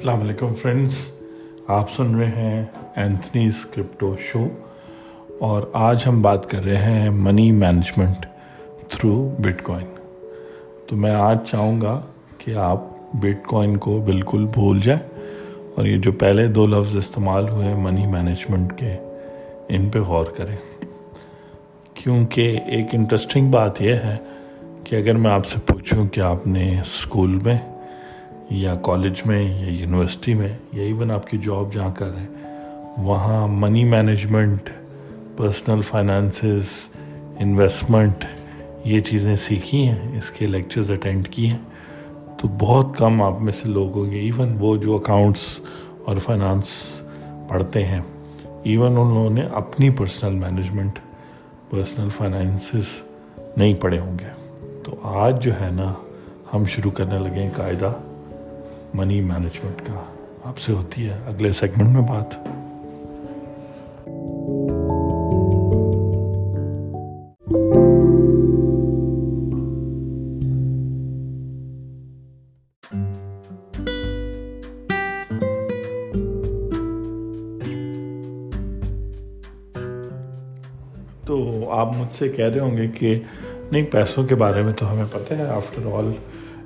السلام علیکم فرینڈس آپ سن رہے ہیں اینتھنیز کرپٹو شو اور آج ہم بات کر رہے ہیں money management through bitcoin تو میں آج چاہوں گا کہ آپ بٹ کوائن کو بالکل بھول جائیں اور یہ جو پہلے دو لفظ استعمال ہوئے منی مینجمنٹ کے، ان پہ غور کریں۔ کیونکہ ایک انٹرسٹنگ بات یہ ہے کہ اگر میں آپ سے پوچھوں کہ آپ نے اسکول میں یا کالج میں یا یونیورسٹی میں یا ایون آپ کی جاب جہاں کر رہے ہیں، وہاں money management personal finances investment یہ چیزیں سیکھی ہیں، اس کے لیکچرز اٹینڈ کی ہیں۔ تو بہت کم آپ میں سے لوگ ہوں گے۔ ایون وہ جو اکاؤنٹس اور فائنانس پڑھتے ہیں ایون ان لوگوں نے اپنی پرسنل مینجمنٹ پرسنل فائنانسز نہیں پڑھے ہوں گے۔ تو آج جو ہے نا، ہم شروع کرنے لگے ہیں قاعدہ۔ منی مینجمنٹ کا۔ آپ سے ہوتی ہے اگلے سیگمنٹ میں بات۔ تو آپ مجھ سے کہہ رہے ہوں گے کہ نہیں، پیسوں کے بارے میں تو ہمیں پتہ ہے آفٹر آل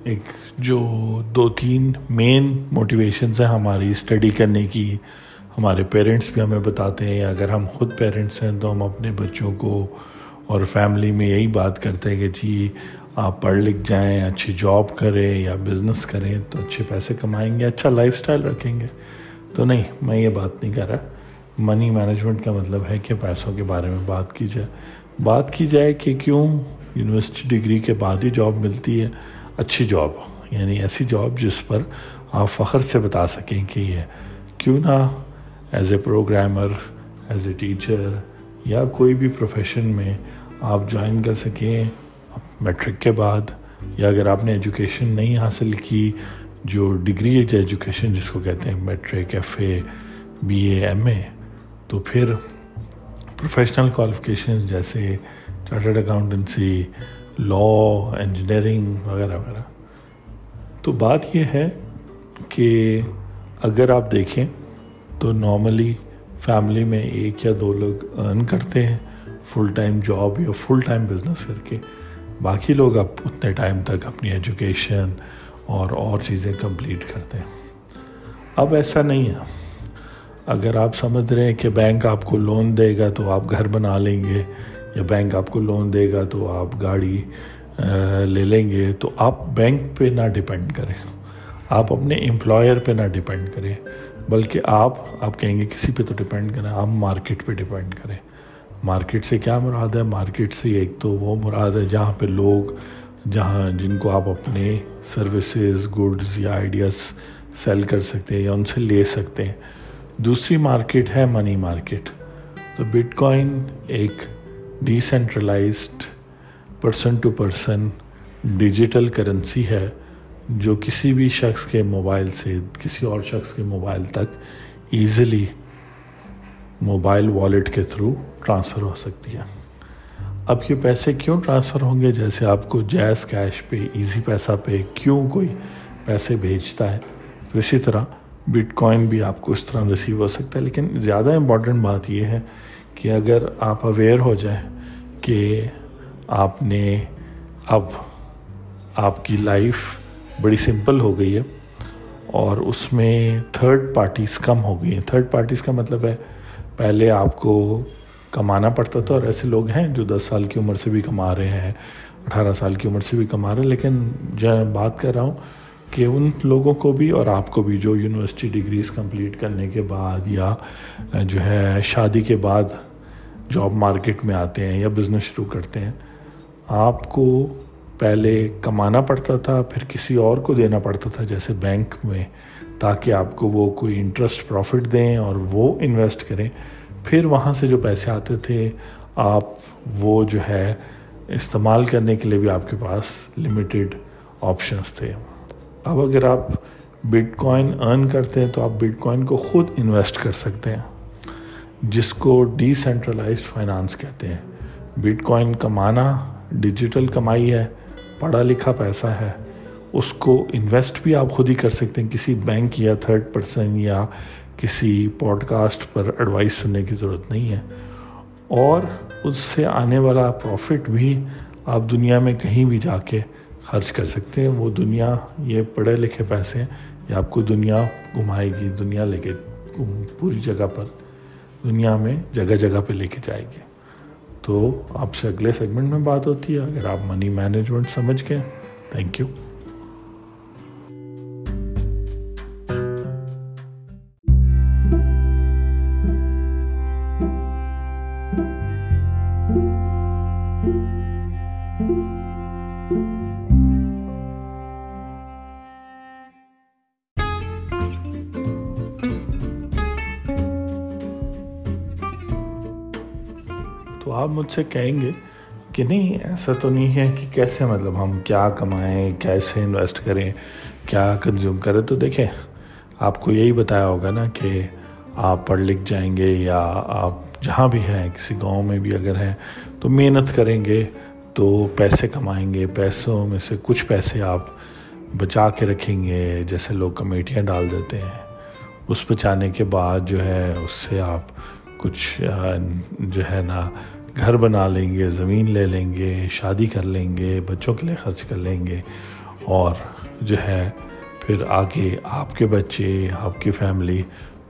ایک جو دو تین مین موٹیویشنز ہیں ہماری اسٹڈی کرنے کی، ہمارے پیرنٹس بھی ہمیں بتاتے ہیں، اگر ہم خود پیرنٹس ہیں تو ہم اپنے بچوں کو اور فیملی میں یہی بات کرتے ہیں کہ جی آپ پڑھ لکھ جائیں، اچھی جاب کریں یا بزنس کریں تو اچھے پیسے کمائیں گے اچھا لائف سٹائل رکھیں گے۔ تو نہیں، میں یہ بات نہیں کر رہا۔ منی مینجمنٹ کا مطلب ہے کہ پیسوں کے بارے میں بات کی جائے۔ بات کی جائے کہ کیوں؟ یونیورسٹی ڈگری کے بعد ہی جاب ملتی ہے۔ اچھی جاب یعنی ایسی جاب جس پر آپ فخر سے بتا سکیں کہ یہ کیوں نہ as a programmer as a teacher یا کوئی بھی پروفیشن میں آپ جوائن کر سکیں میٹرک کے بعد یا اگر آپ نے ایجوکیشن نہیں حاصل کی، جو ڈگری ایجوکیشن جس کو کہتے ہیں matric F A B A M A تو پھر پروفیشنل کوالیفیکیشنز جیسے چارٹرڈ اکاؤنٹنسی لا انجینئرنگ وغیرہ وغیرہ۔ تو بات یہ ہے کہ اگر آپ دیکھیں تو نارملی فیملی میں ایک یا دو لوگ ارن کرتے ہیں فل ٹائم جاب یا فل ٹائم بزنس کر کے۔ باقی لوگ اب اتنے ٹائم تک اپنی ایجوکیشن اور اور چیزیں کمپلیٹ کرتے ہیں۔ اب ایسا نہیں ہے۔ اگر آپ سمجھ رہے ہیں کہ بینک آپ کو لون دے گا تو آپ گھر بنا لیں گے۔ یا بینک آپ کو لون دے گا تو آپ گاڑی لے لیں گے، تو آپ بینک پہ نہ ڈپینڈ کریں۔ آپ اپنے امپلائر پہ نہ ڈپینڈ کریں، بلکہ آپ آپ کہیں گے کسی پہ تو ڈپینڈ کریں، آپ مارکیٹ پہ ڈپینڈ کریں۔ مارکیٹ سے کیا مراد ہے؟ مارکیٹ سے ایک تو وہ مراد ہے جہاں پہ لوگ، جہاں جن کو آپ اپنے سروسز، گڈز یا آئیڈیاز سیل کر سکتے ہیں یا ان سے لے سکتے ہیں۔ دوسری مارکیٹ ہے منی مارکیٹ۔ تو بٹ کوائن ایک decentralised person to person digital currency ہے، جو کسی بھی شخص کے موبائل سے، کسی اور شخص کے موبائل تک ایزیلی موبائل والیٹ کے تھرو ٹرانسفر ہو سکتی ہے۔ اب یہ پیسے کیوں ٹرانسفر ہوں گے؟ جیسے آپ کو جیز کیش پہ ایزی پیسہ پہ کیوں کوئی پیسے بھیجتا ہے؟ تو اسی طرح بٹ کوائن بھی آپ کو اس طرح ریسیو ہو سکتا ہے۔ لیکن زیادہ امپورٹنٹ بات یہ ہے کہ اگر آپ اویئر ہو جائیں کہ آپ نے اب آپ کی لائف بڑی سمپل ہو گئی ہے اور اس میں تھرڈ پارٹیز کم ہو گئی ہیں۔ تھرڈ پارٹیز کا مطلب ہے، پہلے آپ کو کمانا پڑتا تھا اور ایسے لوگ ہیں جو دس سال کی عمر سے بھی کما رہے ہیں، اٹھارہ سال کی عمر سے بھی کما رہے ہیں، لیکن جو بات کر رہا ہوں کہ ان لوگوں کو بھی اور آپ کو بھی جو یونیورسٹی ڈگریز کمپلیٹ کرنے کے بعد یا جو ہے شادی کے بعد جاب مارکیٹ میں آتے ہیں یا بزنس شروع کرتے ہیں، آپ کو پہلے کمانا پڑتا تھا، پھر کسی اور کو دینا پڑتا تھا جیسے بینک میں، تاکہ آپ کو وہ کوئی انٹرسٹ پروفٹ دیں اور وہ انویسٹ کریں۔ پھر وہاں سے جو پیسے آتے تھے، آپ وہ جو ہے استعمال کرنے کے لیے بھی آپ کے پاس لمیٹیڈ آپشنس تھے۔ اب اگر آپ بٹ کوائن ارن کرتے ہیں تو آپ بٹ کوائن کو خود انویسٹ کر سکتے ہیں، جس کو ڈی سینٹرلائزڈ فائنانس کہتے ہیں۔ بٹ کوائن کمانا ڈیجیٹل کمائی ہے، پڑھا لکھا پیسہ ہے، اس کو انویسٹ بھی آپ خود ہی کر سکتے ہیں۔ کسی بینک یا تھرڈ پرسن یا کسی پوڈ کاسٹ پر ایڈوائس سننے کی ضرورت نہیں ہے۔ اور اس سے آنے والا پروفٹ بھی آپ دنیا میں کہیں بھی جا کے خرچ کر سکتے ہیں۔ وہ دنیا، یہ پڑھے لکھے پیسے ہیں یہ آپ کو دنیا گھمائے گی، دنیا لے کے پوری جگہ پر، دنیا میں جگہ جگہ پہ لے کے جائے گی۔ تو آپ سے اگلے سیگمنٹ میں بات ہوتی ہے۔ اگر آپ منی مینجمنٹ سمجھ گئے تھینک یو آپ مجھ سے کہیں گے کہ نہیں، ایسا تو نہیں ہے کہ کیسے مطلب ہم کیا کمائیں، کیسے انویسٹ کریں، کیا کنزیوم کریں۔ تو دیکھیں، آپ کو یہی بتایا ہوگا نا کہ آپ پڑھ لکھ جائیں گے یا آپ جہاں بھی ہیں، کسی گاؤں میں بھی اگر ہیں، تو محنت کریں گے، تو پیسے کمائیں گے۔ پیسوں میں سے کچھ پیسے آپ بچا کے رکھیں گے، جیسے لوگ کمیٹیاں ڈال دیتے ہیں۔ اس بچانے کے بعد جو ہے، اس سے آپ کچھ جو ہے نا گھر بنا لیں گے، زمین لے لیں گے، شادی کر لیں گے، بچوں کے لیے خرچ کر لیں گے۔ اور جو ہے، پھر آگے آپ کے بچے، آپ کی فیملی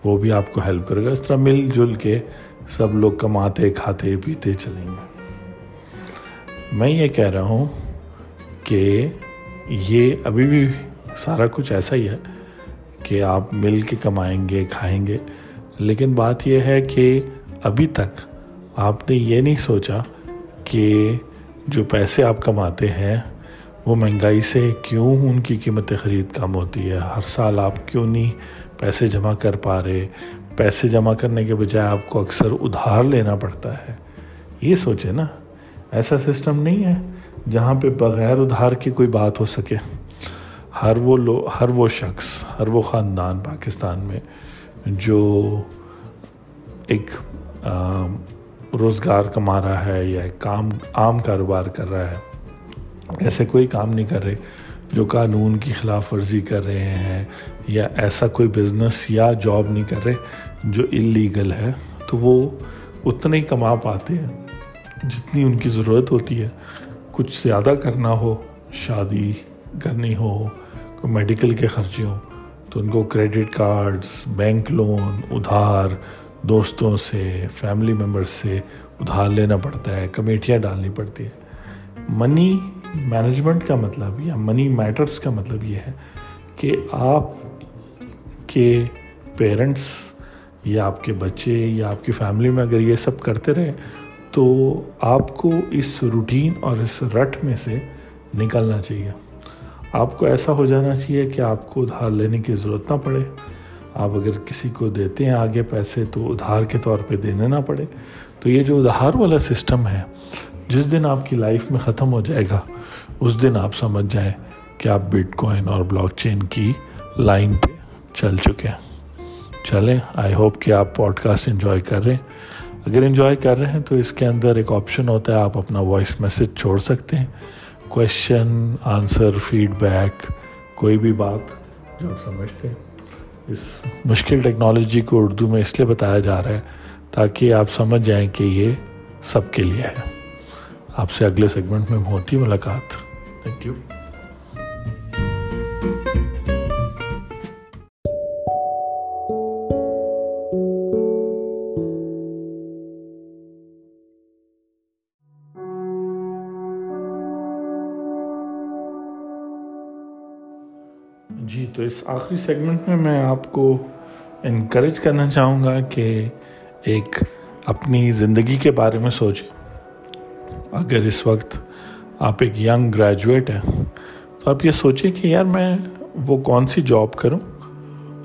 وہ بھی آپ کو ہیلپ کرے گا۔ اس طرح مل جل کے سب لوگ کماتے، کھاتے، پیتے چلیں گے۔ میں یہ کہہ رہا ہوں کہ یہ ابھی بھی سارا کچھ ایسا ہی ہے کہ آپ مل کے کمائیں گے، کھائیں گے۔ لیکن بات یہ ہے کہ ابھی تک آپ نے یہ نہیں سوچا کہ جو پیسے آپ کماتے ہیں وہ مہنگائی سے کیوں ان کی قیمت خرید کم ہوتی ہے؟ ہر سال آپ کیوں نہیں پیسے جمع کر پا رہے؟ پیسے جمع کرنے کے بجائے آپ کو اکثر ادھار لینا پڑتا ہے۔ یہ سوچے نا، ایسا سسٹم نہیں ہے جہاں پہ بغیر ادھار کی کوئی بات ہو سکے۔ ہر وہ لو، ہر وہ شخص، ہر وہ خاندان پاکستان میں جو ایک روزگار کما رہا ہے یا کام، عام کاروبار کر رہا ہے، ایسے کوئی کام نہیں کر رہے جو قانون کی خلاف ورزی کر رہے ہیں یا ایسا کوئی بزنس یا جاب نہیں کر رہے جو انلیگل ہے، تو وہ اتنے ہی کما پاتے ہیں جتنی ان کی ضرورت ہوتی ہے۔ کچھ زیادہ کرنا ہو، شادی کرنی ہو، کوئی میڈیکل کے خرچے ہوں، تو ان کو کریڈٹ کارڈز بینک لون ادھار دوستوں سے فیملی ممبرس سے ادھار لینا پڑتا ہے، کمیٹیاں ڈالنی پڑتی ہے منی مینجمنٹ کا مطلب یا منی میٹرز کا مطلب یہ ہے کہ آپ کے پیرنٹس یا آپ کے بچے یا آپ کی فیملی میں اگر یہ سب کرتے رہے تو آپ کو اس روٹین اور اس رٹ میں سے نکلنا چاہیے۔ آپ کو ایسا ہو جانا چاہیے کہ آپ کو ادھار لینے کی ضرورت نہ پڑے۔ آپ اگر کسی کو دیتے ہیں آگے پیسے تو ادھار کے طور پہ دینے نہ پڑے۔ تو یہ جو ادھار والا سسٹم ہے، جس دن آپ کی لائف میں ختم ہو جائے گا، اس دن آپ سمجھ جائیں کہ آپ بٹ کوئن اور بلاک چین کی لائن پہ چل چکے ہیں۔ چلیں آئی ہوپ کہ آپ پوڈ کاسٹ انجوائے کر رہے ہیں۔ اگر انجوائے کر رہے ہیں تو اس کے اندر ایک آپشن ہوتا ہے، آپ اپنا وائس میسج چھوڑ سکتے ہیں۔ کویشچن آنسر فیڈ بیک کوئی بھی بات جو آپ سمجھتے ہیں۔ اس مشکل ٹیکنالوجی کو اردو میں اس لیے بتایا جا رہا ہے تاکہ آپ سمجھ جائیں کہ یہ سب کے لیے ہے۔ آپ سے اگلے سیگمنٹ میں ہوتی ملاقات۔ تھینک یو جی تو اس آخری سیگمنٹ میں میں آپ کو انکریج کرنا چاہوں گا کہ ایک اپنی زندگی کے بارے میں سوچیں۔ اگر اس وقت آپ ایک ینگ گریجویٹ ہیں، تو آپ یہ سوچیں کہ یار میں وہ کون سی جاب کروں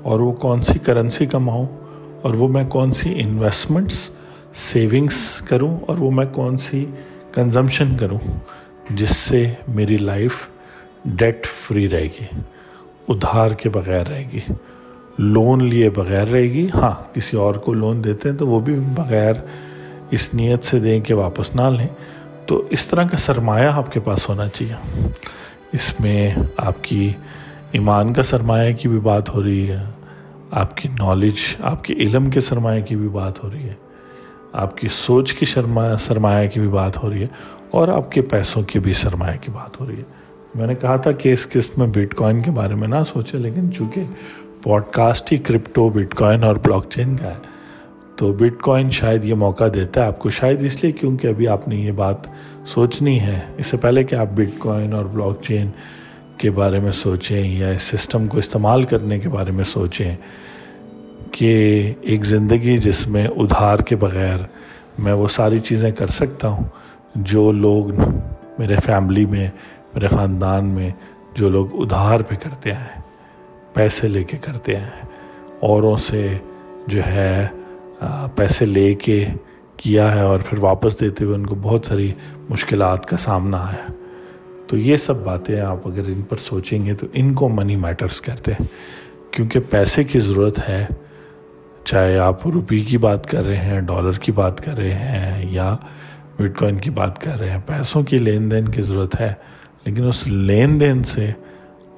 اور وہ کون سی کرنسی کماؤں اور وہ میں کون سی انویسٹمنٹس سیونگس کروں اور وہ میں کون سی کنزمشن کروں، جس سے میری لائف ڈیٹ فری رہے گی۔ ادھار کے بغیر رہے گی۔ لون لیے بغیر رہے گی۔ ہاں کسی اور کو لون دیتے ہیں تو وہ بھی بغیر اس نیت سے دیں کہ واپس نہ لیں۔ تو اس طرح کا سرمایہ آپ کے پاس ہونا چاہیے۔ اس میں آپ کی ایمان کا سرمایہ کی بھی بات ہو رہی ہے۔ آپ کی نالج آپ کے علم کے سرمایہ کی بھی بات ہو رہی ہے۔ آپ کی سوچ کی سرمایہ سرمایہ کی بھی بات ہو رہی ہے۔ اور آپ کے پیسوں کی بھی سرمایہ کی بات ہو رہی ہے۔ میں نے کہا تھا کہ اس قسط میں بٹ کوائن کے بارے میں نہ سوچے، لیکن چونکہ پوڈ کاسٹ ہی کرپٹو بٹ کوائن اور بلاک چین کا ہے، تو بٹ کوائن شاید یہ موقع دیتا ہے آپ کو، شاید اس لیے کیونکہ ابھی آپ نے یہ بات سوچنی ہے۔ اس سے پہلے کہ آپ بٹ کوائن اور بلاک چین کے بارے میں سوچیں یا اس سسٹم کو استعمال کرنے کے بارے میں سوچیں کہ ایک زندگی جس میں ادھار کے بغیر میں وہ ساری چیزیں کر سکتا ہوں جو لوگ میرے فیملی میں میرے خاندان میں جو لوگ ادھار پہ کرتے ہیں، پیسے لے کے کرتے ہیں، اوروں سے جو ہے پیسے لے کے کیا ہے اور پھر واپس دیتے ہوئے ان کو بہت ساری مشکلات کا سامنا ہے تو یہ سب باتیں آپ اگر ان پر سوچیں گے تو ان کو منی میٹرز کہتے ہیں۔ کیونکہ پیسے کی ضرورت ہے، چاہے آپ روپی کی بات کر رہے ہیں ڈالر کی بات کر رہے ہیں یا بٹ کوائن کی بات کر رہے ہیں، پیسوں کی لین دین کی ضرورت ہے۔ لیکن اس لین دین سے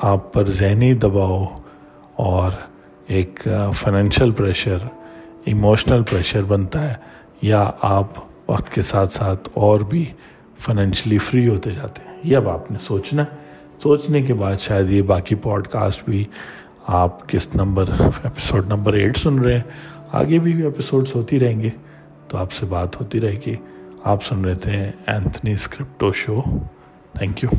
آپ پر ذہنی دباؤ اور ایک فائنینشیل پریشر ایموشنل پریشر بنتا ہے یا آپ وقت کے ساتھ ساتھ اور بھی فائنینشلی فری ہوتے جاتے ہیں۔ یہ اب آپ نے سوچنا ہے۔ سوچنے کے بعد شاید یہ باقی پوڈ کاسٹ بھی آپ کس نمبر ایپیسوڈ نمبر ایٹ سن رہے ہیں۔ آگے بھی ایپیسوڈس ہوتی رہیں گے۔ تو آپ سے بات ہوتی رہے گی۔ آپ سن رہے تھے Anthony Scripto show thank you